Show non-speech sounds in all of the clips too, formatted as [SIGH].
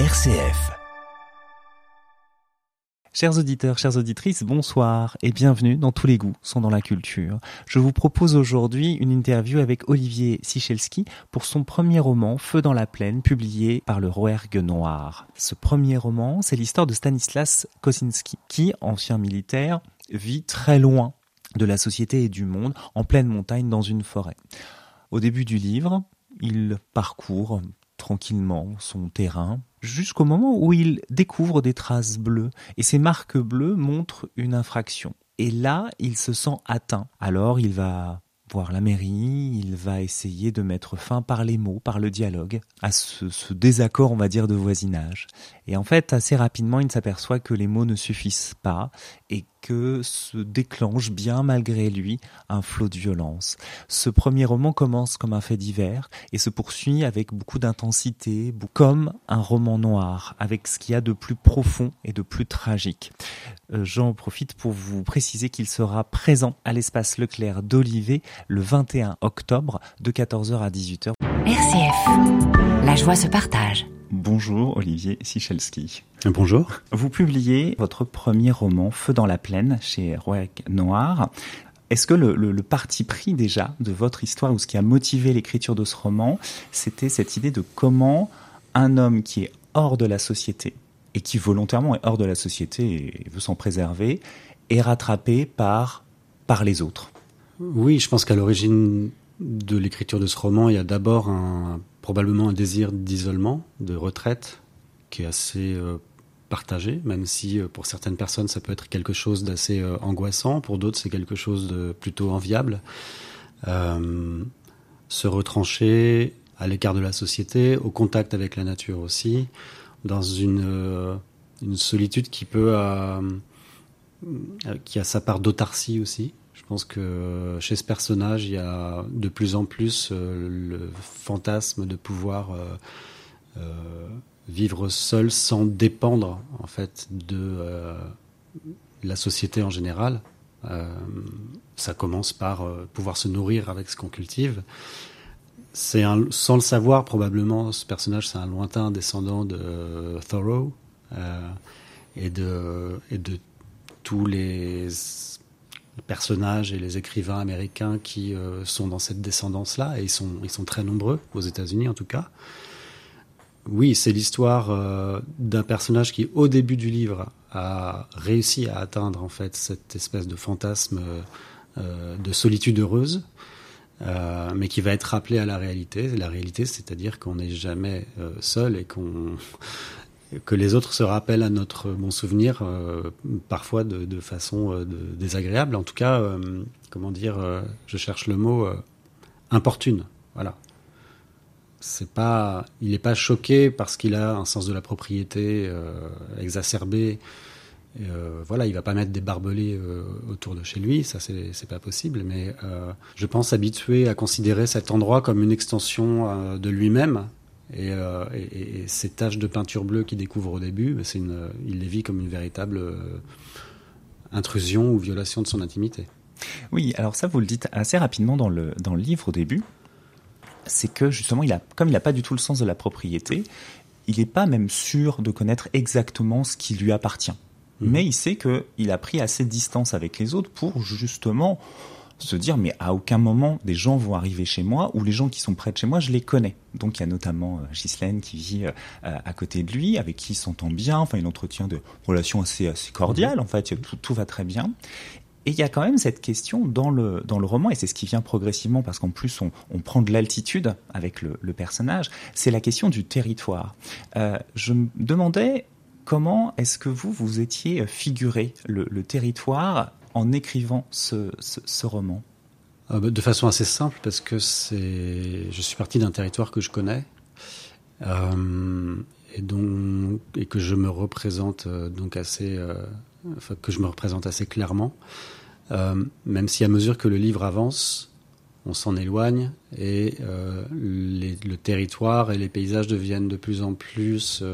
RCF. Chers auditeurs, chères auditrices, bonsoir et bienvenue dans Tous les goûts sont dans la culture. Je vous propose aujourd'hui une interview avec Olivier Sichelski pour son premier roman Feu dans la plaine publié par le Rouergue Noir. Ce premier roman, c'est l'histoire de Stanislas Kosinski qui, ancien militaire, vit très loin de la société et du monde, en pleine montagne dans une forêt. Au début du livre, il parcourt tranquillement son terrain jusqu'au moment où il découvre des traces bleues et ces marques bleues montrent une infraction. Et là, il se sent atteint. Alors il va voir la mairie, il va essayer de mettre fin par les mots, par le dialogue, à ce, ce désaccord, on va dire, de voisinage. Et en fait, assez rapidement, il s'aperçoit que les mots ne suffisent pas et que se déclenche bien malgré lui un flot de violence. Ce premier roman commence comme un fait divers et se poursuit avec beaucoup d'intensité, comme un roman noir, avec ce qu'il y a de plus profond et de plus tragique. Euh, j'en profite pour vous préciser qu'il sera présent à l'espace Leclerc d'Olivet le 21 octobre de 14h à 18h. RCF, la joie se partage. Bonjour Olivier Sichelski. Bonjour. Vous publiez votre premier roman Feu dans la plaine chez Rouergue Noir. Est-ce que le, le, le, parti pris déjà de votre histoire ou ce qui a motivé l'écriture de ce roman, c'était cette idée de comment un homme qui est hors de la société et qui volontairement est hors de la société et veut s'en préserver, est rattrapé par, par les autres? Oui, je pense qu'à l'origine de l'écriture de ce roman, il y a d'abord probablement un désir d'isolement, de retraite, qui est assez euh, partagé, même si euh, pour certaines personnes ça peut être quelque chose d'assez euh, angoissant, pour d'autres c'est quelque chose de plutôt enviable. Se retrancher à l'écart de la société, au contact avec la nature aussi, dans une, une solitude qui peut, qui a sa part d'autarcie aussi. Je pense que chez ce personnage, il y a de plus en plus euh, le fantasme de pouvoir vivre seul sans dépendre en fait de euh, la société en général. Euh, ça commence par euh, pouvoir se nourrir avec ce qu'on cultive. C'est sans le savoir probablement, ce personnage c'est un lointain descendant de Thoreau et de tous les personnages et les écrivains américains qui sont dans cette descendance-là et ils sont ils sont très nombreux aux États-Unis en tout cas. Oui, c'est l'histoire euh, d'un personnage qui, au début du livre, a réussi à atteindre en fait cette espèce de fantasme euh, de solitude heureuse, euh, mais qui va être rappelé à la réalité. La réalité, c'est-à-dire qu'on n'est jamais seul et qu'on que les autres se rappellent à notre bon souvenir, parfois de, façon de, désagréable. En tout cas, comment dire, je cherche le mot importune. Voilà c'est pas, il n'est pas choqué parce qu'il a un sens de la propriété euh, exacerbé. Euh, voilà, il va pas mettre des barbelés euh, autour de chez lui, ça c'est pas possible. Mais euh, je pense habitué à considérer cet endroit comme une extension euh, de lui-même. Et, euh, et, et, ces taches de peinture bleue qu'il découvre au début, c'est une, il les vit comme une véritable intrusion ou violation de son intimité. Oui, alors ça vous le dites assez rapidement dans le, dans le livre au début c'est que justement, il a, comme il n'a pas du tout le sens de la propriété, il n'est pas même sûr de connaître exactement ce qui lui appartient. Mmh. Mais il sait qu'il a pris assez de distance avec les autres pour justement se dire mais à aucun moment des gens vont arriver chez moi ou les gens qui sont près de chez moi je les connais donc il y a notamment euh, Ghislaine qui vit euh, à côté de lui avec qui il s'entend bien enfin il entretient des relations assez assez cordiales en fait tout, tout va très bien et il y a quand même cette question dans le, dans le roman, et c'est ce qui vient progressivement parce qu'en plus on, on, prend de l'altitude avec le, personnage, c'est la question du territoire. Euh, je me demandais comment est-ce que vous, vous étiez figuré le territoire en écrivant ce, ce, ce roman De façon assez simple, parce que c'est, je suis parti d'un territoire que je connais. Euh, et, donc, et que je me représente euh, donc assez euh, que je me représente assez clairement, même si à mesure que le livre avance, on s'en éloigne et le territoire et les paysages deviennent de plus en plus,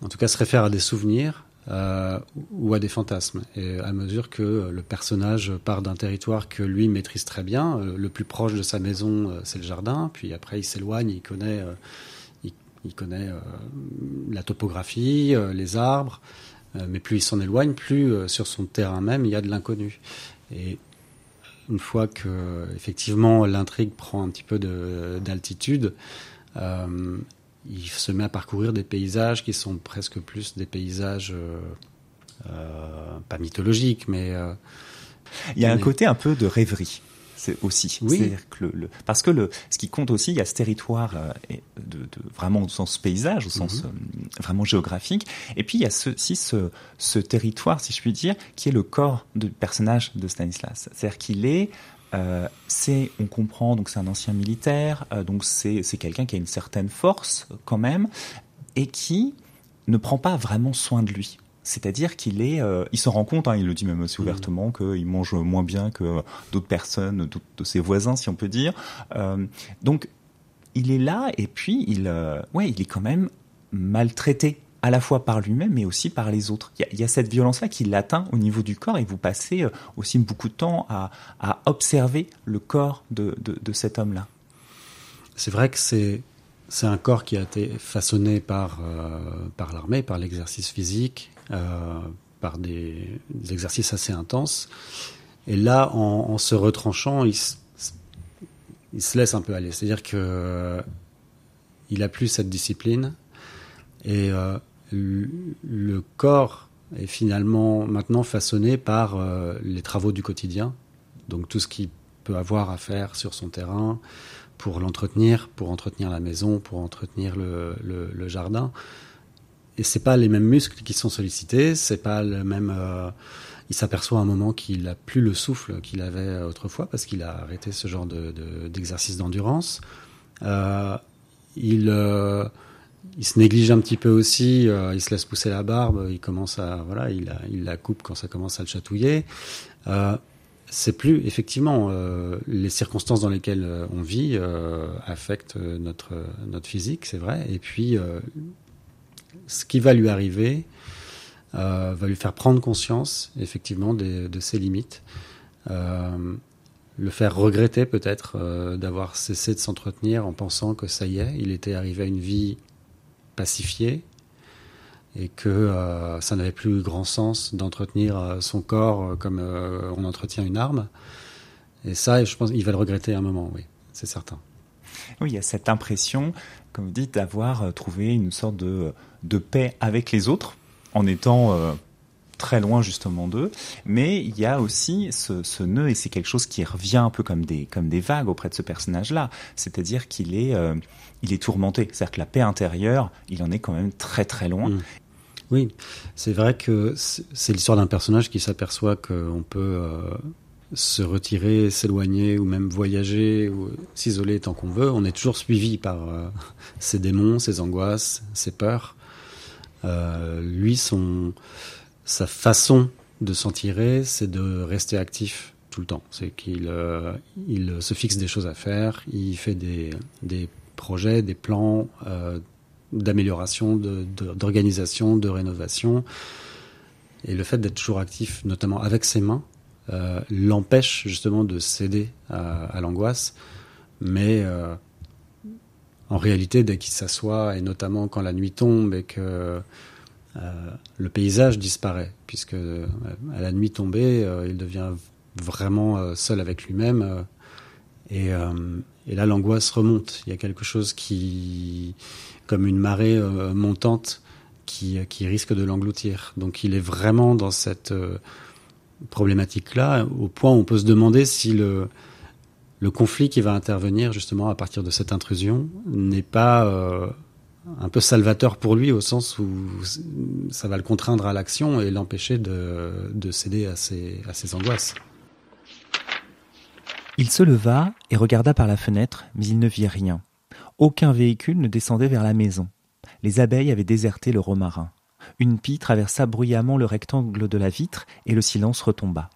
en tout cas, se réfèrent à des souvenirs euh, ou à des fantasmes. Et à mesure que le personnage part d'un territoire que lui maîtrise très bien, le plus proche de sa maison, c'est le jardin, puis après il s'éloigne, il connaît Il connaît la topographie, les arbres, mais plus il s'en éloigne, plus sur son terrain même il y a de l'inconnu. Et une fois que effectivement l'intrigue prend un petit peu d'altitude, il se met à parcourir des paysages qui sont presque plus des paysages pas mythologiques, mais il y a un côté un peu de rêverie c'est aussi. Oui. Que le, parce que le, ce qui compte aussi, il y a ce territoire euh, de, de, vraiment au sens paysage, au sens mhm. euh, vraiment géographique. Et puis il y a aussi ce, ce, territoire, si je puis dire, qui est le corps du personnage de Stanislas. C'est-à-dire qu'il est euh, c'est, on comprend, donc c'est un ancien militaire, euh, donc c'est, c'est quelqu'un qui a une certaine force quand même, et qui ne prend pas vraiment soin de lui. C'est-à-dire qu'il est, euh, il se rend compte, hein, il le dit même aussi mmh. ouvertement, qu'il mange moins bien que d'autres personnes, de ses voisins, si on peut dire. Euh, donc, il est là et puis il, euh, ouais, il est quand même maltraité à la fois par lui-même mais aussi par les autres. Il y a, cette violence-là qui l'atteint au niveau du corps et vous passez aussi beaucoup de temps à, observer le corps de, cet homme-là. C'est vrai que c'est un corps qui a été façonné par, euh, l'armée, par l'exercice physique, euh, par des, exercices assez intenses. Et là, en, se retranchant, il, se laisse un peu aller. C'est-à-dire que euh, plus cette discipline et le corps est finalement maintenant façonné par les travaux du quotidien. Donc tout ce qu'il peut avoir à faire sur son terrain, pour l'entretenir, pour entretenir la maison, pour entretenir le, jardin. Et c'est pas les mêmes muscles qui sont sollicités, c'est pas le même. Euh, il s'aperçoit à un moment qu'il a plus le souffle qu'il avait autrefois parce qu'il a arrêté ce genre de, d'exercice d'endurance. Euh, il, euh, il se néglige un petit peu aussi. il se laisse pousser la barbe. Il commence à voilà, il, la coupe quand ça commence à le chatouiller c'est plus effectivement euh, les circonstances dans lesquelles euh, on vit euh, affectent notre notre physique, c'est vrai. Et puis ce qui va lui arriver va lui faire prendre conscience effectivement de ses limites, le faire regretter peut-être d'avoir cessé de s'entretenir en pensant que ça y est, il était arrivé à une vie pacifiée, et que euh, ça n'avait plus grand sens d'entretenir euh, son corps euh, comme on entretient une arme. Et ça, je pense qu'il va le regretter à un moment, oui, c'est certain. Oui, il y a cette impression, comme vous dites, d'avoir trouvé une sorte de, de paix avec les autres, en étant très loin justement d'eux, mais il y a aussi ce, nœud et c'est quelque chose qui revient un peu comme des comme des vagues auprès de ce personnage-là, c'est-à-dire qu'il est, est tourmenté, c'est-à-dire que la paix intérieure, il en est quand même très très loin. Mm. Oui, c'est vrai que c'est l'histoire d'un personnage qui s'aperçoit qu'on peut euh, se retirer, s'éloigner ou même voyager ou s'isoler tant qu'on veut. On est toujours suivi par euh, ses démons, ses angoisses, ses peurs. Euh, lui, son, sa façon de s'en tirer, c'est de rester actif tout le temps. C'est qu'il il se fixe des choses à faire, il fait des, projets, des plans d'amélioration, d'organisation, de, rénovation. Et le fait d'être toujours actif, notamment avec ses mains, euh, l'empêche justement de céder à, l'angoisse. Mais euh, en réalité, dès qu'il s'assoit, et notamment quand la nuit tombe et que euh, le paysage disparaît, puisque à la nuit tombée, il devient vraiment seul avec lui-même. Et, là, l'angoisse remonte. Il y a quelque chose qui comme une marée euh, montante qui, risque de l'engloutir. Donc il est vraiment dans cette euh, problématique-là, au point où on peut se demander si le, conflit qui va intervenir justement à partir de cette intrusion n'est pas euh, un peu salvateur pour lui au sens où ça va le contraindre à l'action et l'empêcher de, de, céder à ses, à ses angoisses. Il se leva et regarda par la fenêtre, mais il ne vit rien. Aucun véhicule ne descendait vers la maison. Les abeilles avaient déserté le romarin. Une pie traversa bruyamment le rectangle de la vitre et le silence retomba.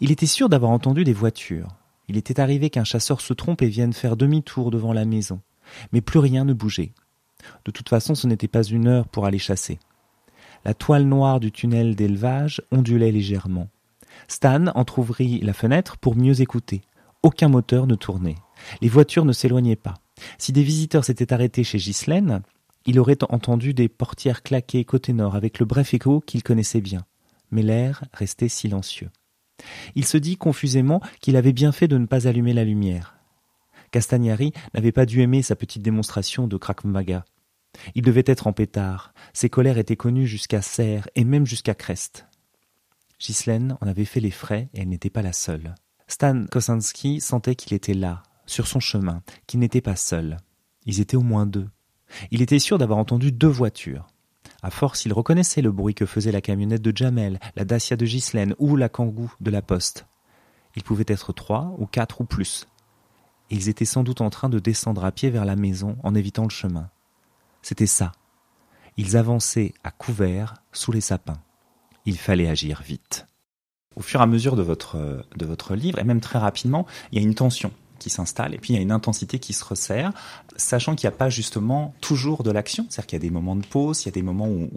Il était sûr d'avoir entendu des voitures. Il était arrivé qu'un chasseur se trompe et vienne faire demi-tour devant la maison. Mais plus rien ne bougeait. De toute façon, ce n'était pas une heure pour aller chasser. La toile noire du tunnel d'élevage ondulait légèrement. Stan entr'ouvrit la fenêtre pour mieux écouter. Aucun moteur ne tournait. Les voitures ne s'éloignaient pas. Si des visiteurs s'étaient arrêtés chez Ghislaine, Il aurait entendu des portières claquer côté nord avec le bref écho qu'il connaissait bien, mais l'air restait silencieux. Il se dit confusément qu'il avait bien fait de ne pas allumer la lumière. Castagnari n'avait pas dû aimer sa petite démonstration de Krakmaga. Il devait être en pétard. Ses colères étaient connues jusqu'à Serre et même jusqu'à Crest. Ghislaine en avait fait les frais et elle n'était pas la seule. Stan Kosinski sentait qu'il était là, sur son chemin, qu'il n'était pas seul. Ils étaient au moins deux. Il était sûr d'avoir entendu deux voitures. À force, il reconnaissait le bruit que faisait la camionnette de Jamel, la Dacia de Ghislaine ou la Kangoo de la Poste. Ils pouvaient être trois ou quatre ou plus. Ils étaient sans doute en train de descendre à pied vers la maison en évitant le chemin. C'était ça. Ils avançaient à couvert sous les sapins. Il fallait agir vite. Au fur et à mesure de votre, de votre livre, et même très rapidement, il y a une tension qui s'installe et puis il y a une intensité qui se resserre, sachant qu'il n'y a pas justement toujours de l'action, c'est-à-dire qu'il y a des moments de pause, il y a des moments où,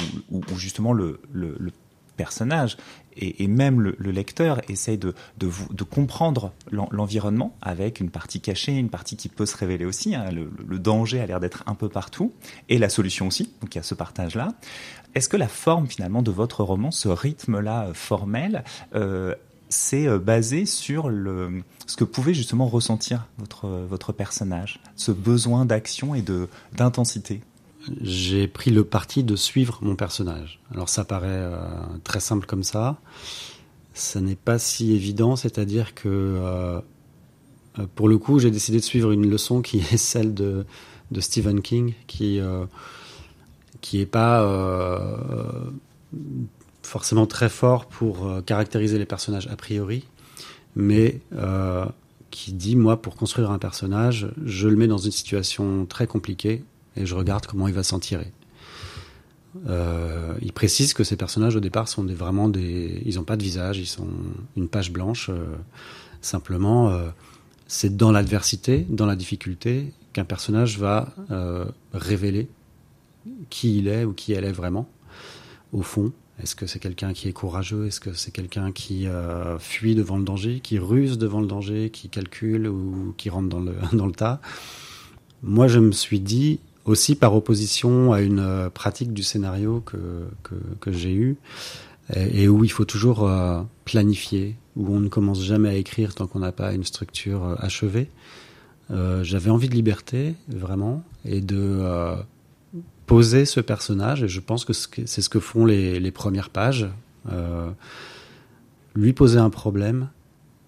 justement le, le, personnage et, même le, le, lecteur essaye de, comprendre l'environnement avec une partie cachée, une partie qui peut se révéler aussi. Hein, le, danger a l'air d'être un peu partout et la solution aussi. Donc il y a ce partage-là. Est-ce que la forme finalement de votre roman, ce rythme-là euh, formel, euh, c'est euh, basé sur ce que pouvait justement ressentir votre, personnage, ce besoin d'action et d'intensité? J'ai pris le parti de suivre mon personnage. Alors ça paraît euh, très simple comme ça. Ça n'est pas si évident, c'est-à-dire que euh, pour le coup, j'ai décidé de suivre une leçon qui [LAUGHS] est celle de, Stephen King, qui euh, qui pas euh, forcément très fort pour caractériser les personnages a priori, mais qui dit, moi, pour construire un personnage, je le mets dans une situation très compliquée et je regarde comment il va s'en tirer. Euh, il précise que ces personnages au départ sont vraiment des, ils n'ont pas de visage, ils sont une page blanche. Euh, simplement, euh, c'est dans l'adversité, dans la difficulté, qu'un personnage va révéler qui il est ou qui elle est vraiment, au fond. Est-ce que c'est quelqu'un qui est courageux? Est-ce que c'est quelqu'un qui fuit devant le danger, qui ruse devant le danger, qui calcule ou qui rentre dans le, [LAUGHS] dans le tas? Moi, je me suis dit, aussi par opposition à une euh, pratique du scénario que, que, j'ai eue, et, où il faut toujours euh, planifier, où on ne commence jamais à écrire tant qu'on n'a pas une structure euh, achevée. J'avais envie de liberté, vraiment, et de poser ce personnage, et je pense que c'est ce que font les, premières pages, lui poser un problème,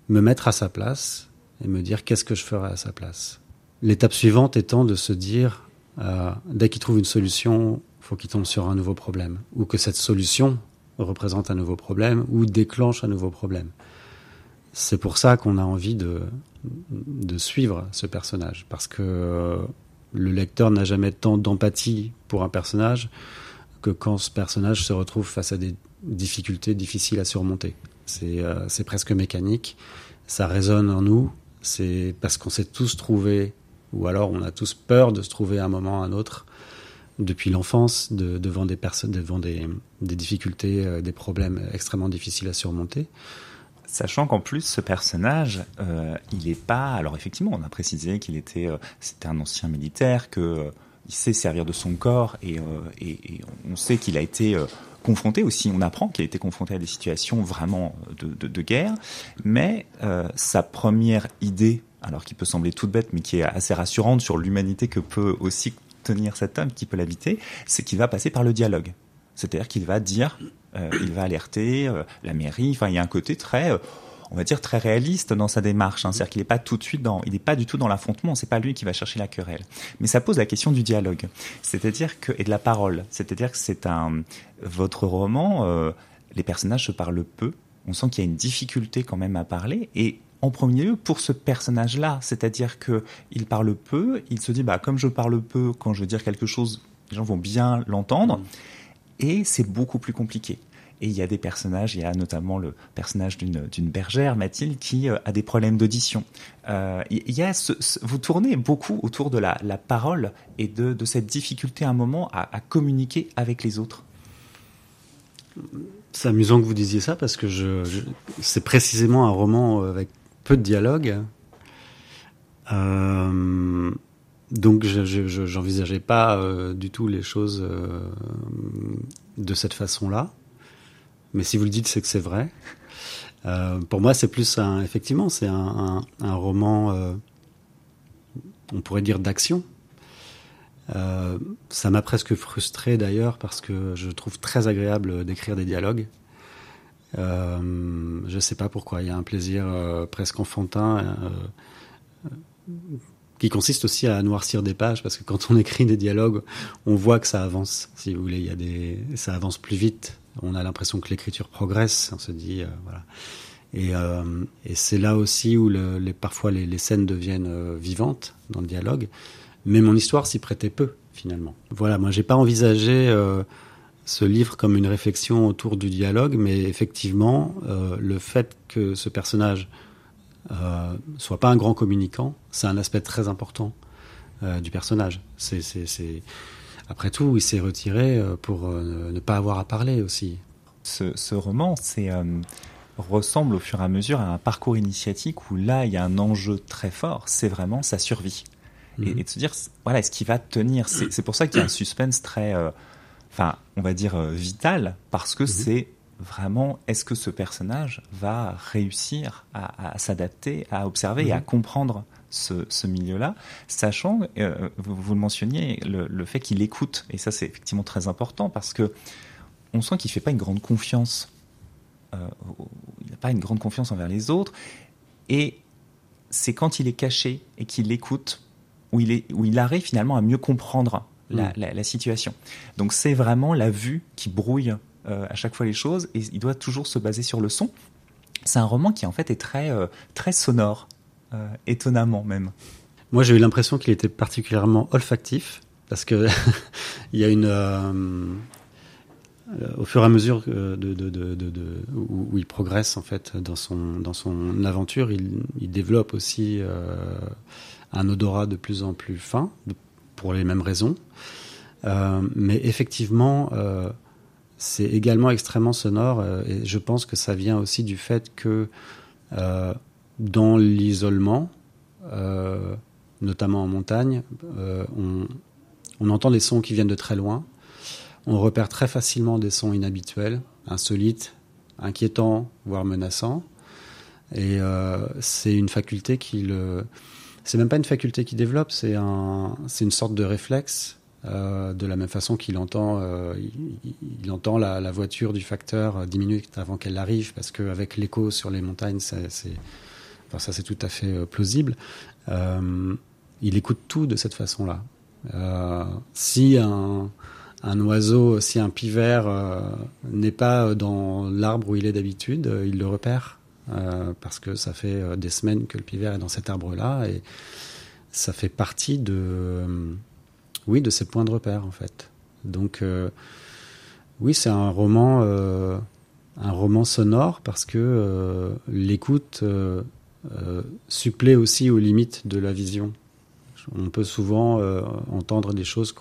me mettre à sa place et me dire qu'est-ce que je ferai à sa place. L'étape suivante étant de se dire, euh, dès qu'il trouve une solution, faut qu'il tombe sur un nouveau problème, ou que cette solution représente un nouveau problème, ou déclenche un nouveau problème. C'est pour ça qu'on a envie de, suivre ce personnage, parce que le lecteur n'a jamais tant d'empathie pour un personnage que quand ce personnage se retrouve face à des difficultés difficiles à surmonter. C'est euh, presque mécanique, ça résonne en nous, c'est parce qu'on s'est tous trouvés, ou alors on a tous peur de se trouver à un moment ou à un autre, depuis l'enfance, de, devant des personnes, devant des, difficultés, euh, des problèmes extrêmement difficiles à surmonter. Sachant qu'en plus, ce personnage, euh, il est pas. Alors effectivement, on a précisé qu'il était, euh, c'était un ancien militaire, que il sait servir de son corps, et, on sait qu'il a été confronté aussi. On apprend qu'il a été confronté à des situations vraiment de guerre, mais sa première idée, alors qui peut sembler toute bête, mais qui est assez rassurante sur l'humanité que peut aussi tenir cet homme, qui peut l'habiter, c'est qu'il va passer par le dialogue. C'est-à-dire qu'il va dire, euh, il va alerter euh, la mairie. Enfin, il y a un côté très, euh, on va dire très réaliste dans sa démarche. Hein. C'est-à-dire qu'il n'est pas tout de suite dans, il n'est pas du tout dans l'affrontement. C'est pas lui qui va chercher la querelle. Mais ça pose la question du dialogue. C'est-à-dire que et de la parole. C'est-à-dire que c'est un votre roman. Les personnages se parlent peu. On sent qu'il y a une difficulté quand même à parler et en premier lieu pour ce personnage-là, c'est-à-dire que il parle peu, il se dit bah comme je parle peu, quand je veux dire quelque chose, les gens vont bien l'entendre. Mmh et c'est beaucoup plus compliqué. Et il y a des personnages, il y a notamment le personnage d'une bergère, Mathilde, qui euh, a des problèmes d'audition. Euh, il y a ce, ce, vous tournez beaucoup autour de la, la parole et de, de, cette difficulté à un moment à, à communiquer avec les autres. C'est amusant que vous disiez ça parce que je, je c'est précisément un roman avec peu de dialogue. Euh, donc je n'envisageais pas euh, du tout les choses de cette façon-là. Mais si vous le dites, c'est que c'est vrai. pour moi, c'est plus un, effectivement, c'est un, roman, on pourrait dire d'action. ça m'a presque frustré d'ailleurs parce que je trouve très agréable d'écrire des dialogues. Euh, je sais pas pourquoi. Il y a un plaisir euh, presque enfantin euh, qui consiste aussi à noircir des pages parce que quand on écrit des dialogues, on voit que ça avance. Si vous voulez, ça avance plus vite. On a l'impression que l'écriture progresse. On se dit, voilà. Et, c'est là aussi où parfois les, les, scènes deviennent vivantes dans le dialogue. Mais mon histoire s'y prêtait peu finalement. Voilà, moi j'ai pas envisagé ce livre comme une réflexion autour du dialogue, mais effectivement, euh, le fait que ce personnage euh, soit pas un grand communicant, c'est un aspect très important euh, du personnage. C'est, Après tout, il s'est retiré euh, pour ne pas avoir à parler aussi. Ce, roman, c'est ressemble au fur et à mesure à un parcours initiatique où là, il y a un enjeu très fort, c'est vraiment sa survie. Et, mhm. et, de se dire, voilà, est-ce qu'il va tenir? C'est pour ça qu'il y a un suspense très enfin, on va dire euh, vital, parce que mhm. c'est vraiment est-ce que ce personnage va réussir à, s'adapter, à observer et à mhm. comprendre ce, milieu-là, sachant, euh, vous, le mentionniez, le, fait qu'il écoute, et ça c'est effectivement très important parce que on sent qu'il fait pas une grande confiance, euh, il n'a pas une grande confiance envers les autres, et c'est quand il est caché et qu'il écoute où il, est, où il arrive finalement à mieux comprendre La, situation. Donc c'est vraiment la vue qui brouille euh, à chaque fois les choses et il doit toujours se baser sur le son. C'est un roman qui en fait est très, euh, très sonore, euh, étonnamment même. Moi j'ai eu l'impression qu'il était particulièrement olfactif parce que [LAUGHS] il y a une au fur et à mesure de, de, de, où, il progresse en fait dans son dans son aventure, il, il développe aussi un odorat de plus en plus fin, pour les mêmes raisons. Euh, mais effectivement, euh, c'est également extrêmement sonore euh, et je pense que ça vient aussi du fait que dans l'isolement, notamment en montagne, on, on, entend des sons qui viennent de très loin. On repère très facilement des sons inhabituels, insolites, inquiétants, voire menaçants. Et c'est une faculté qui le c'est même pas une faculté qui développe, c'est un, c'est une sorte de réflexe. Euh, de la même façon qu'il entend, euh, il, entend la, voiture du facteur euh, dix minutes avant qu'elle arrive, parce qu'avec l'écho sur les montagnes, c'est, ça c'est tout à fait plausible. Il écoute tout de cette façon-là. si un, un, oiseau, si un pivert n'est pas dans l'arbre où il est d'habitude, il le repère euh, parce que ça fait euh, des semaines que le pivert est dans cet arbre-là et ça fait partie de, euh, oui, de ses points de repère en fait. Donc, oui, c'est un roman, un roman sonore parce que l'écoute supplée aussi aux limites de la vision. On peut souvent entendre des choses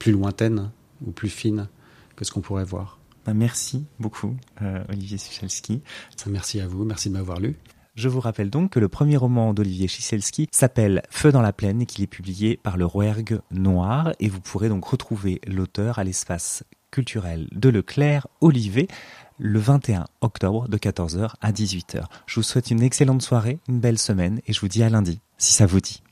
plus lointaines ou plus fines que ce qu'on pourrait voir. Bah, merci beaucoup, euh, Olivier Sichelski. Merci à vous, merci de m'avoir lu. Je vous rappelle donc que le premier roman d'Olivier Chiselski s'appelle Feu dans la plaine et qu'il est publié par le Rouergue Noir et vous pourrez donc retrouver l'auteur à l'espace culturel de Leclerc, Olivier, le 21 octobre de 14h à 18h. Je vous souhaite une excellente soirée, une belle semaine et je vous dis à lundi, si ça vous dit.